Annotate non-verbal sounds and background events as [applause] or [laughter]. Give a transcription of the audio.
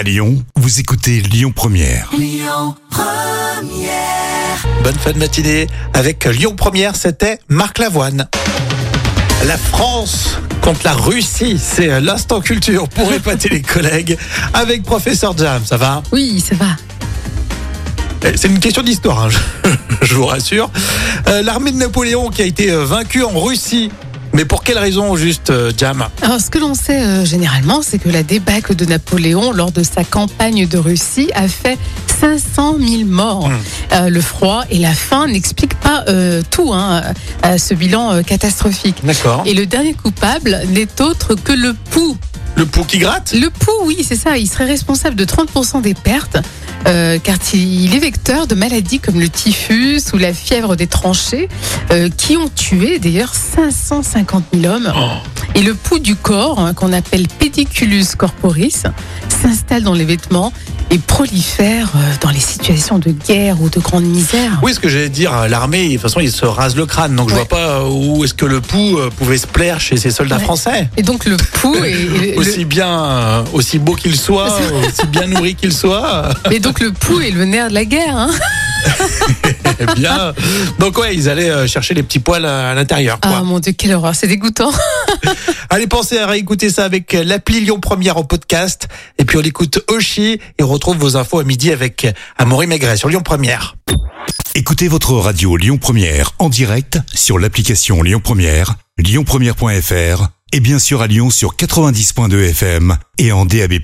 À Lyon, vous écoutez Lyon Première. Bonne fin de matinée avec Lyon Première, c'était Marc Lavoine. La France contre la Russie, c'est l'instant culture pour [laughs] épater les collègues avec professeur Jam, ça va? Oui, ça va. Eh, C'est une question d'histoire, hein, [laughs] je, je vous rassure. Euh, L'armée de Napoléon qui a été euh, vaincue en Russie, mais pour quelle raison juste, euh, Jam? Alors, ce que l'on sait euh, généralement, c'est que la débâcle de Napoléon lors de sa campagne de Russie a fait 500 000 morts. Hmm. Euh, le froid et la faim n'expliquent pas euh, tout, hein, à ce bilan catastrophique. D'accord. Et le dernier coupable n'est autre que le pouls. Le pou qui gratte Le pouls, oui, c'est ça. Il serait responsable de 30% des pertes, euh, car il est vecteur de maladies comme le typhus ou la fièvre des tranchées, euh, qui ont tué d'ailleurs 550 000 hommes. Et le pouls du corps, hein, qu'on appelle pédiculus corporis, s'installe dans les vêtements et prolifère euh, dans les situations de guerre ou de grande misère. Oui, ce que j'allais dire, euh, l'armée, de toute façon, il se rase le crâne, donc je vois pas euh, où est-ce que le pou euh, pouvait se plaire chez ces soldats Ouais. français. Et donc le pouls est, [laughs] le- Aussi bien, aussi beau qu'il soit, aussi bien nourri qu'il soit. et donc le pouls est le nerf de la guerre. Hein. [laughs] [laughs] Eh bien, donc ouais, ils allaient euh, chercher les petits poils à, l'intérieur. quoi. Ah mon dieu, quelle horreur, c'est dégoûtant. [laughs] Allez, pensez à réécouter ça avec euh, l'appli Lyon Première en podcast. Et puis on écoute Oshi et on retrouve vos infos à midi avec euh, Amaury Maigret sur Lyon Première. Écoutez votre radio Lyon Première en direct sur l'application Lyon Première, lyonpremière.fr et bien sûr à Lyon sur 90.2 FM et en DAB+.